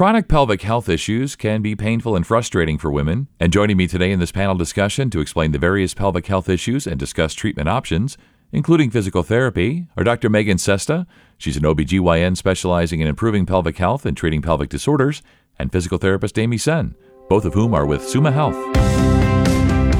Chronic pelvic health issues can be painful and frustrating for women. And joining me today in this panel discussion to explain the various pelvic health issues and discuss treatment options, including physical therapy, are Dr. Megan Sesta. She's an OBGYN specializing in improving pelvic health and treating pelvic disorders, and physical therapist Amy Sen, both of whom are with Summa Health.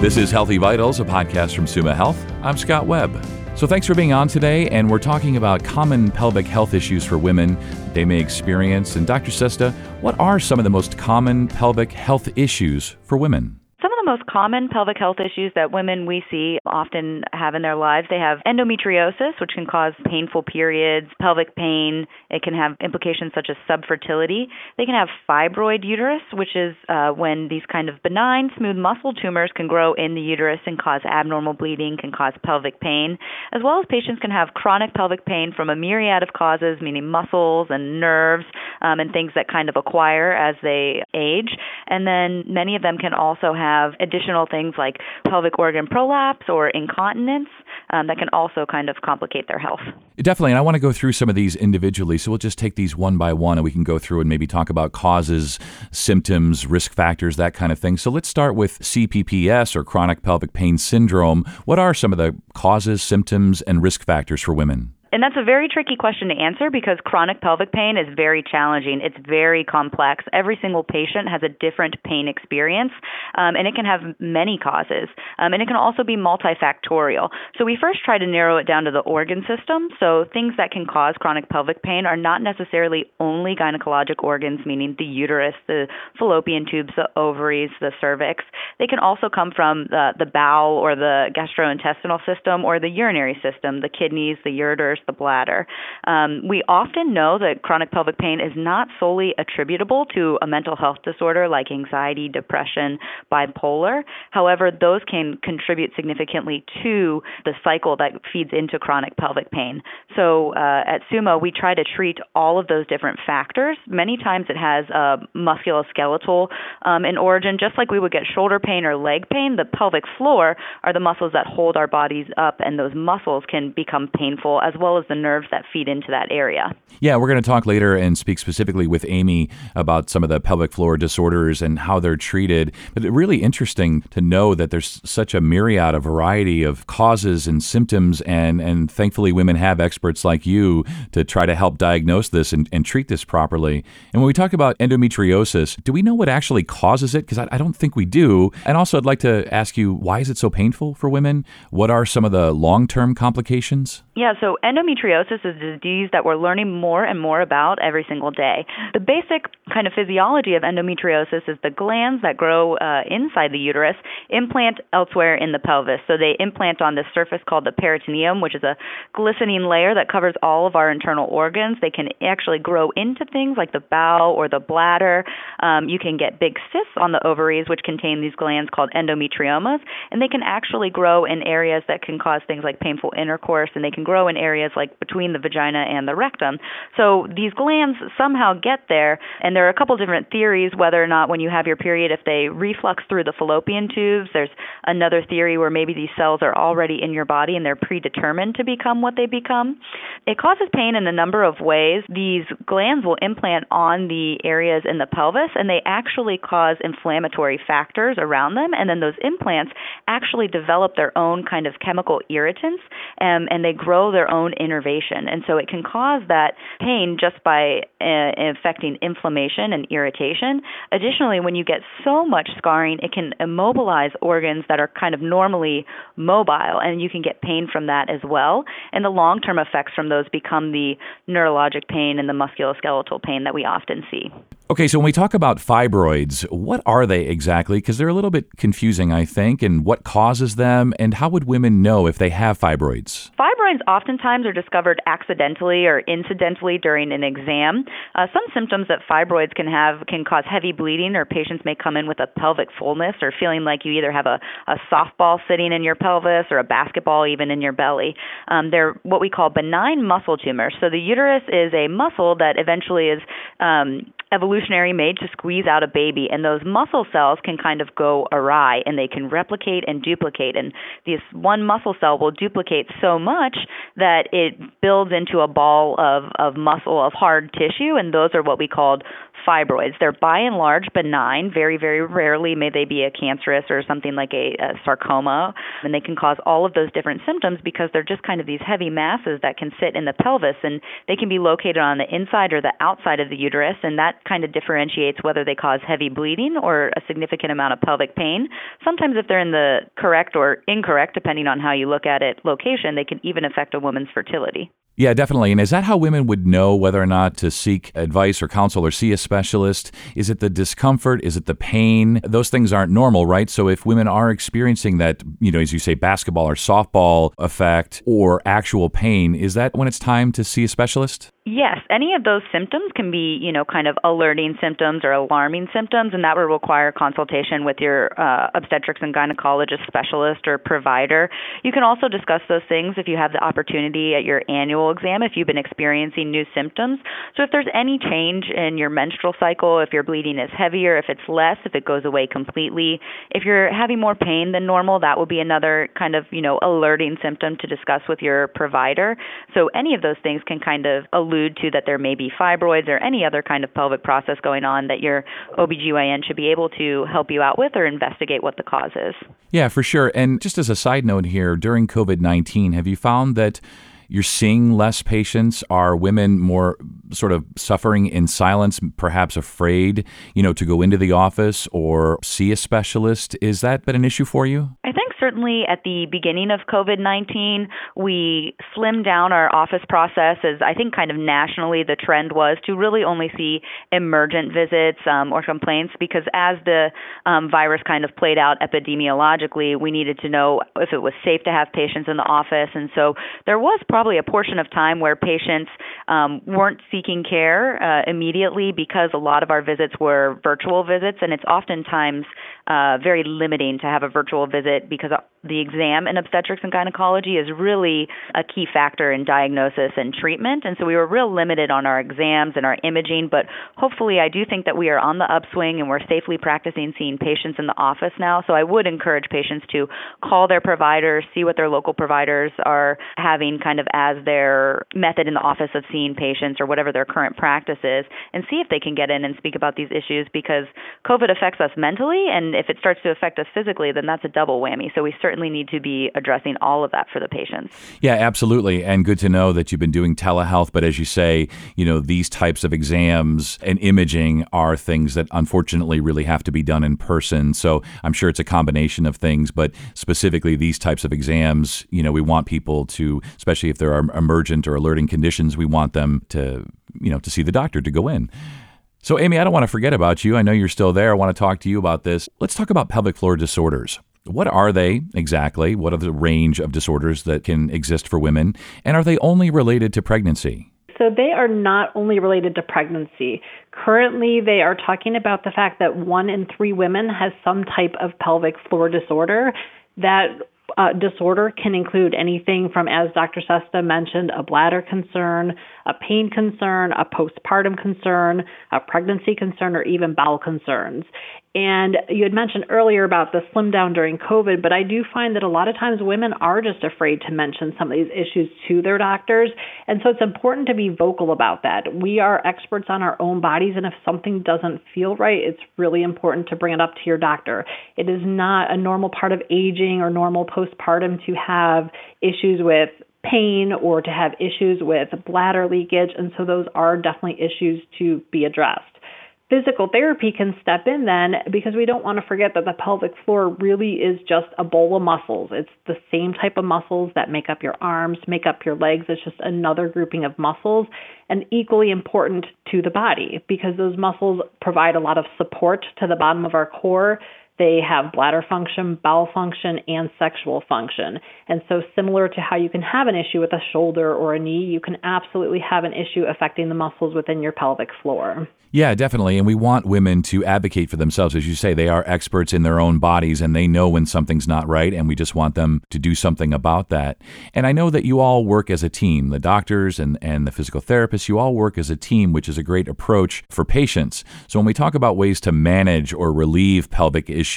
This is Healthy Vitals, a podcast from Summa Health. I'm Scott Webb. So, thanks for being on today. And we're talking about common pelvic health issues for women they may experience. And, Dr. Sesta, what are some of the most common pelvic health issues for women? Most common pelvic health issues that women we see often have in their lives. They have endometriosis, which can cause painful periods, pelvic pain. It can have implications such as subfertility. They can have fibroid uterus, which is uh, when these kind of benign, smooth muscle tumors can grow in the uterus and cause abnormal bleeding, can cause pelvic pain, as well as patients can have chronic pelvic pain from a myriad of causes, meaning muscles and nerves um, and things that kind of acquire as they age. And then many of them can also have additional things like pelvic organ prolapse or incontinence um, that can also kind of complicate their health. Definitely. And I want to go through some of these individually. So we'll just take these one by one and we can go through and maybe talk about causes, symptoms, risk factors, that kind of thing. So let's start with CPPS or chronic pelvic pain syndrome. What are some of the causes, symptoms, and risk factors for women? And that's a very tricky question to answer because chronic pelvic pain is very challenging. It's very complex. Every single patient has a different pain experience, um, and it can have many causes. Um, and it can also be multifactorial. So we first try to narrow it down to the organ system. So things that can cause chronic pelvic pain are not necessarily only gynecologic organs, meaning the uterus, the fallopian tubes, the ovaries, the cervix. They can also come from the, the bowel or the gastrointestinal system or the urinary system, the kidneys, the ureters the bladder. Um, we often know that chronic pelvic pain is not solely attributable to a mental health disorder like anxiety, depression, bipolar. However, those can contribute significantly to the cycle that feeds into chronic pelvic pain. So uh, at Summa, we try to treat all of those different factors. Many times it has a musculoskeletal um, in origin, just like we would get shoulder pain or leg pain. The pelvic floor are the muscles that hold our bodies up, and those muscles can become painful as well well as the nerves that feed into that area. Yeah, we're going to talk later and speak specifically with Amy about some of the pelvic floor disorders and how they're treated. But it's really interesting to know that there's such a myriad, a variety of causes and symptoms, and, and thankfully women have experts like you to try to help diagnose this and, and treat this properly. And when we talk about endometriosis, do we know what actually causes it? Because I, I don't think we do. And also, I'd like to ask you, why is it so painful for women? What are some of the long-term complications? Yeah, so endometriosis is a disease that we're learning more and more about every single day. The basic kind of physiology of endometriosis is the glands that grow uh, inside the uterus implant elsewhere in the pelvis. So they implant on this surface called the peritoneum, which is a glistening layer that covers all of our internal organs. They can actually grow into things like the bowel or the bladder. Um, you can get big cysts on the ovaries, which contain these glands called endometriomas, and they can actually grow in areas that can cause things like painful intercourse, and they can grow in areas like between the vagina and the rectum. So these glands somehow get there, and there are a couple different theories whether or not when you have your period, if they reflux through the fallopian tubes. There's another theory where maybe these cells are already in your body and they're predetermined to become what they become. It causes pain in a number of ways. These glands will implant on the areas in the pelvis, and they actually cause inflammatory factors around them, and then those implants actually develop their own kind of chemical irritants, um, and they grow grow their own innervation. And so it can cause that pain just by uh, affecting inflammation and irritation. Additionally, when you get so much scarring, it can immobilize organs that are kind of normally mobile, and you can get pain from that as well. And the long term effects from those become the neurologic pain and the musculoskeletal pain that we often see. Okay, so when we talk about fibroids, what are they exactly? Because they're a little bit confusing, I think, and what causes them, and how would women know if they have fibroids? Fibroids oftentimes are discovered accidentally or incidentally during an exam. Uh, some symptoms that fibroids can have can cause heavy bleeding, or patients may come in with a pelvic fullness or feeling like you either have a, a softball sitting in your pelvis or a basketball even in your belly. Um, they're what we call benign muscle tumors. So the uterus is a muscle that eventually is um, evolution evolutionary made to squeeze out a baby, and those muscle cells can kind of go awry and they can replicate and duplicate. And this one muscle cell will duplicate so much that it builds into a ball of, of muscle, of hard tissue, and those are what we called fibroids. They're by and large benign. Very, very rarely may they be a cancerous or something like a, a sarcoma, and they can cause all of those different symptoms because they're just kind of these heavy masses that can sit in the pelvis, and they can be located on the inside or the outside of the uterus, and that kind of differentiates whether they cause heavy bleeding or a significant amount of pelvic pain. Sometimes, if they're in the correct or incorrect, depending on how you look at it, location, they can even affect a woman's fertility. Yeah, definitely. And is that how women would know whether or not to seek advice or counsel or see a specialist? Is it the discomfort? Is it the pain? Those things aren't normal, right? So if women are experiencing that, you know, as you say, basketball or softball effect or actual pain, is that when it's time to see a specialist? Yes, any of those symptoms can be, you know, kind of alerting symptoms or alarming symptoms, and that would require consultation with your uh, obstetrics and gynecologist specialist or provider. You can also discuss those things if you have the opportunity at your annual exam if you've been experiencing new symptoms. So, if there's any change in your menstrual cycle, if your bleeding is heavier, if it's less, if it goes away completely, if you're having more pain than normal, that would be another kind of, you know, alerting symptom to discuss with your provider. So, any of those things can kind of allude to that there may be fibroids or any other kind of pelvic process going on that your OBGYN should be able to help you out with or investigate what the cause is. Yeah, for sure. And just as a side note here, during COVID 19, have you found that you're seeing less patients? Are women more sort of suffering in silence, perhaps afraid, you know, to go into the office or see a specialist? Is that been an issue for you? Certainly at the beginning of COVID 19, we slimmed down our office process as I think kind of nationally the trend was to really only see emergent visits um, or complaints because as the um, virus kind of played out epidemiologically, we needed to know if it was safe to have patients in the office. And so there was probably a portion of time where patients um, weren't seeking care uh, immediately because a lot of our visits were virtual visits, and it's oftentimes uh, very limiting to have a virtual visit because the exam in obstetrics and gynecology is really a key factor in diagnosis and treatment. And so we were real limited on our exams and our imaging, but hopefully I do think that we are on the upswing and we're safely practicing seeing patients in the office now. So I would encourage patients to call their providers, see what their local providers are having kind of as their method in the office of seeing patients or whatever their current practice is, and see if they can get in and speak about these issues because COVID affects us mentally and if it starts to affect us physically, then that's a double whammy. So we certainly need to be addressing all of that for the patients. Yeah, absolutely. And good to know that you've been doing telehealth. But as you say, you know, these types of exams and imaging are things that unfortunately really have to be done in person. So I'm sure it's a combination of things, but specifically these types of exams, you know, we want people to, especially if there are emergent or alerting conditions, we want them to, you know, to see the doctor to go in. So, Amy, I don't want to forget about you. I know you're still there. I want to talk to you about this. Let's talk about pelvic floor disorders. What are they exactly? What are the range of disorders that can exist for women? And are they only related to pregnancy? So, they are not only related to pregnancy. Currently, they are talking about the fact that one in three women has some type of pelvic floor disorder that uh, disorder can include anything from, as Dr. Sesta mentioned, a bladder concern, a pain concern, a postpartum concern, a pregnancy concern, or even bowel concerns. And you had mentioned earlier about the slim down during COVID, but I do find that a lot of times women are just afraid to mention some of these issues to their doctors. And so it's important to be vocal about that. We are experts on our own bodies, and if something doesn't feel right, it's really important to bring it up to your doctor. It is not a normal part of aging or normal postpartum to have issues with pain or to have issues with bladder leakage, and so those are definitely issues to be addressed physical therapy can step in then because we don't want to forget that the pelvic floor really is just a bowl of muscles. It's the same type of muscles that make up your arms, make up your legs. It's just another grouping of muscles and equally important to the body because those muscles provide a lot of support to the bottom of our core. They have bladder function, bowel function, and sexual function. And so, similar to how you can have an issue with a shoulder or a knee, you can absolutely have an issue affecting the muscles within your pelvic floor. Yeah, definitely. And we want women to advocate for themselves. As you say, they are experts in their own bodies and they know when something's not right. And we just want them to do something about that. And I know that you all work as a team the doctors and, and the physical therapists, you all work as a team, which is a great approach for patients. So when we talk about ways to manage or relieve pelvic issues,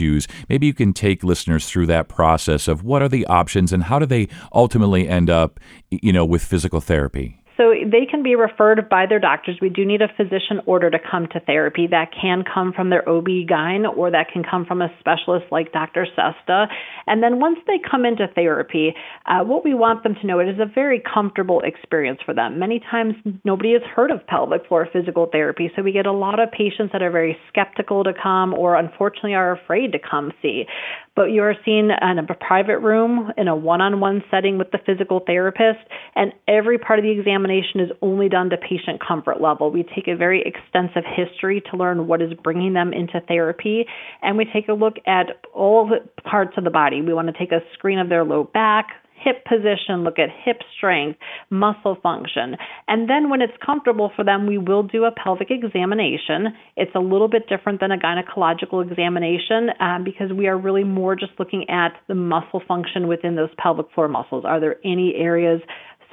maybe you can take listeners through that process of what are the options and how do they ultimately end up, you know, with physical therapy. So they can be referred by their doctors. We do need a physician order to come to therapy. That can come from their OB-GYN or that can come from a specialist like Dr. Sesta. And then once they come into therapy, uh, what we want them to know it is a very comfortable experience for them. Many times nobody has heard of pelvic floor physical therapy, so we get a lot of patients that are very skeptical to come or unfortunately are afraid to come see but you are seen in a private room in a one on one setting with the physical therapist, and every part of the examination is only done to patient comfort level. We take a very extensive history to learn what is bringing them into therapy, and we take a look at all parts of the body. We want to take a screen of their low back, hip position, look at hip strength, muscle function. And then when it's comfortable for them, we will do a pelvic examination. It's a little bit different than a gynecological examination um, because we are really more just looking at the muscle function within those pelvic floor muscles. Are there any areas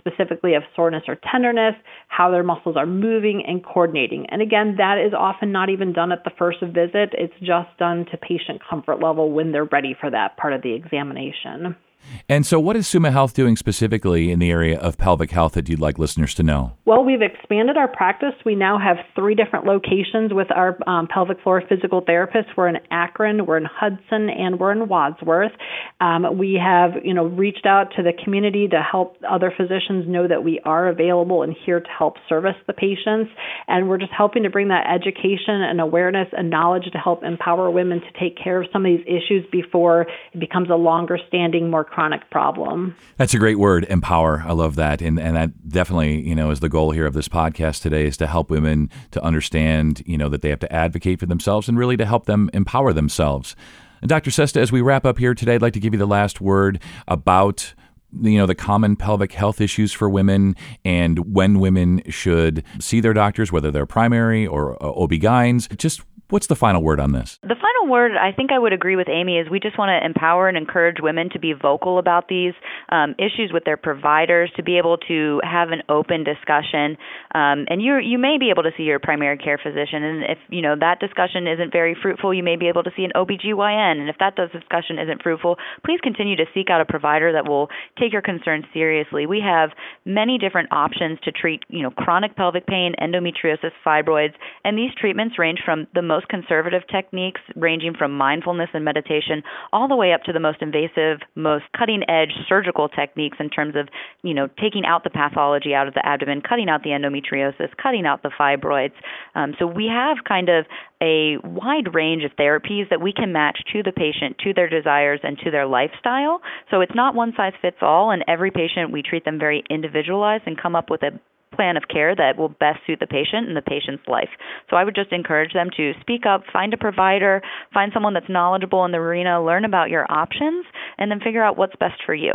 specifically of soreness or tenderness, how their muscles are moving and coordinating. And again, that is often not even done at the first visit. It's just done to patient comfort level when they're ready for that part of the examination. And so, what is Summa Health doing specifically in the area of pelvic health that you'd like listeners to know? Well, we've expanded our practice. We now have three different locations with our um, pelvic floor physical therapists. We're in Akron, we're in Hudson, and we're in Wadsworth. Um, we have, you know, reached out to the community to help other physicians know that we are available and here to help service the patients. And we're just helping to bring that education and awareness and knowledge to help empower women to take care of some of these issues before it becomes a longer standing, more chronic problem. That's a great word, empower. I love that. And and that definitely, you know, is the goal here of this podcast today is to help women to understand, you know, that they have to advocate for themselves and really to help them empower themselves. And Dr. Sesta, as we wrap up here today, I'd like to give you the last word about you know the common pelvic health issues for women and when women should see their doctors whether they're primary or uh, OB-GYNs just What's the final word on this? The final word, I think I would agree with Amy, is we just want to empower and encourage women to be vocal about these um, issues with their providers, to be able to have an open discussion. Um, and you you may be able to see your primary care physician, and if you know that discussion isn't very fruitful, you may be able to see an OBGYN. And if that discussion isn't fruitful, please continue to seek out a provider that will take your concerns seriously. We have many different options to treat you know chronic pelvic pain, endometriosis, fibroids, and these treatments range from the most conservative techniques, ranging from mindfulness and meditation all the way up to the most invasive, most cutting edge surgical techniques in terms of, you know, taking out the pathology out of the abdomen, cutting out the endometriosis, cutting out the fibroids. Um, so we have kind of a wide range of therapies that we can match to the patient, to their desires, and to their lifestyle. So it's not one size fits all, and every patient we treat them very individualized and come up with a plan of care that will best suit the patient and the patient's life. So I would just encourage them to speak up, find a provider, find someone that's knowledgeable in the arena, learn about your options, and then figure out what's best for you.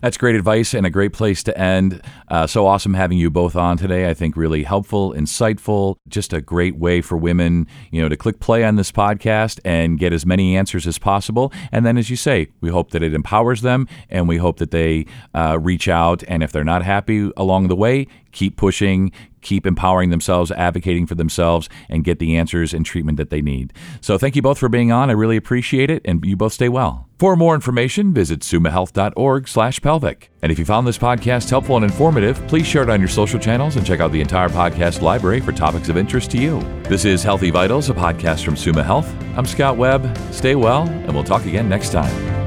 That's great advice and a great place to end. Uh, so awesome having you both on today. I think really helpful, insightful, just a great way for women, you know, to click play on this podcast and get as many answers as possible. And then, as you say, we hope that it empowers them, and we hope that they uh, reach out. And if they're not happy along the way, keep pushing, keep empowering themselves, advocating for themselves, and get the answers and treatment that they need. So thank you both for being on. I really appreciate it, and you both stay well. For more information, visit summahealth.org slash pelvic. And if you found this podcast helpful and informative, please share it on your social channels and check out the entire podcast library for topics of interest to you. This is Healthy Vitals, a podcast from Summa Health. I'm Scott Webb. Stay well, and we'll talk again next time.